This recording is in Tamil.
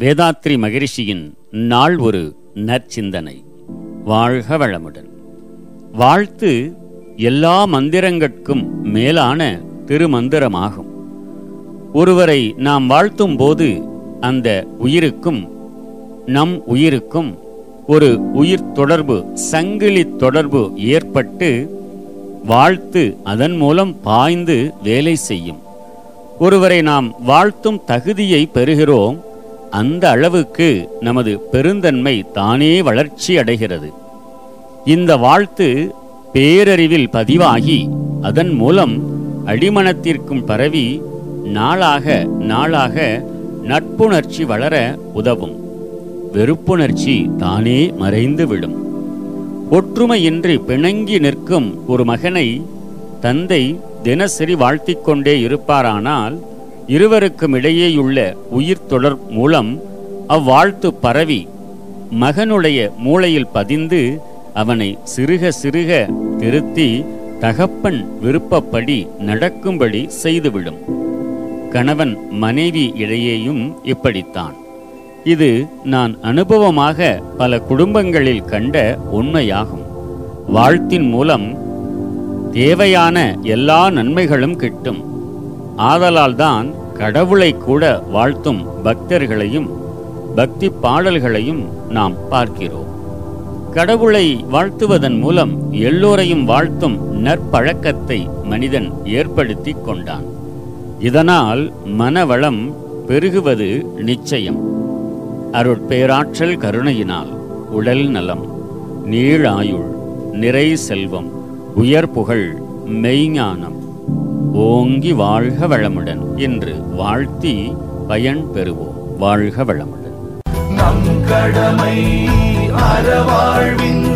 வேதாத்ரி மகிழ்ச்சியின் நாள் ஒரு நற்சிந்தனை. வாழ்க வளமுடன். வாழ்த்து எல்லா மந்திரங்கட்கும் மேலான திருமந்திரமாகும். ஒருவரை நாம் வாழ்த்தும் போது அந்த உயிருக்கும் நம் உயிருக்கும் ஒரு உயிர் தொடர்பு சங்கிலி தொடர்பு ஏற்பட்டு வாழ்த்து அதன் மூலம் பாய்ந்து வேலை செய்யும். ஒருவரை நாம் வாழ்த்தும் தகுதியை பெறுகிறோம் அந்த அளவுக்கு நமது பெருந்தன்மை தானே வளர்ச்சி அடைகிறது. இந்த வாழ்த்து பேரறிவில் பதிவாகி அதன் மூலம் அடிமனத்திற்கும் பரவி நாளாக நாளாக நட்புணர்ச்சி வளர உதவும். வெறுப்புணர்ச்சி தானே மறைந்துவிடும். ஒற்றுமையின்றி பிணங்கி நிற்கும் ஒரு மகனை தந்தை தினசரி வாழ்த்திக் கொண்டே இருப்பாரானால் இருவருக்கும் இடையேயுள்ள உயிர் தொடர் மூலம் அவ்வாழ்த்து பரவி மகனுடைய மூளையில் பதிந்து அவனை சிறுக சிறுக திருத்தி தகப்பன் விருப்பப்படி நடக்கும்படி செய்துவிடும். கணவன் மனைவி இடையேயும் இப்படித்தான். இது நான் அனுபவமாக பல குடும்பங்களில் கண்ட உண்மையாகும். வாழ்த்தின் மூலம் தேவையான எல்லா நன்மைகளும் கிட்டும். ஆதலால்தான் கடவுளை கூட வாழ்த்தும் பக்தர்களையும் பக்தி பாடல்களையும் நாம் பார்க்கிறோம். கடவுளை வாழ்த்துவதன் மூலம் எல்லோரையும் வாழ்த்தும் நற்பழக்கத்தை மனிதன் ஏற்படுத்தி கொண்டான். இதனால் மனவளம் பெருகுவது நிச்சயம். அருட்பேராற்றல் கருணையினால் உடல் நலம் நீழாயுள் நிறை செல்வம் உயர் புகழ் மெய்ஞானம் ஓங்கி வாழ்க வளமுடன் என்று வாழ்த்தி பயன் பெறுவோம். வாழ்க வளமுடன். நம் கடமை அறவாழ்வின்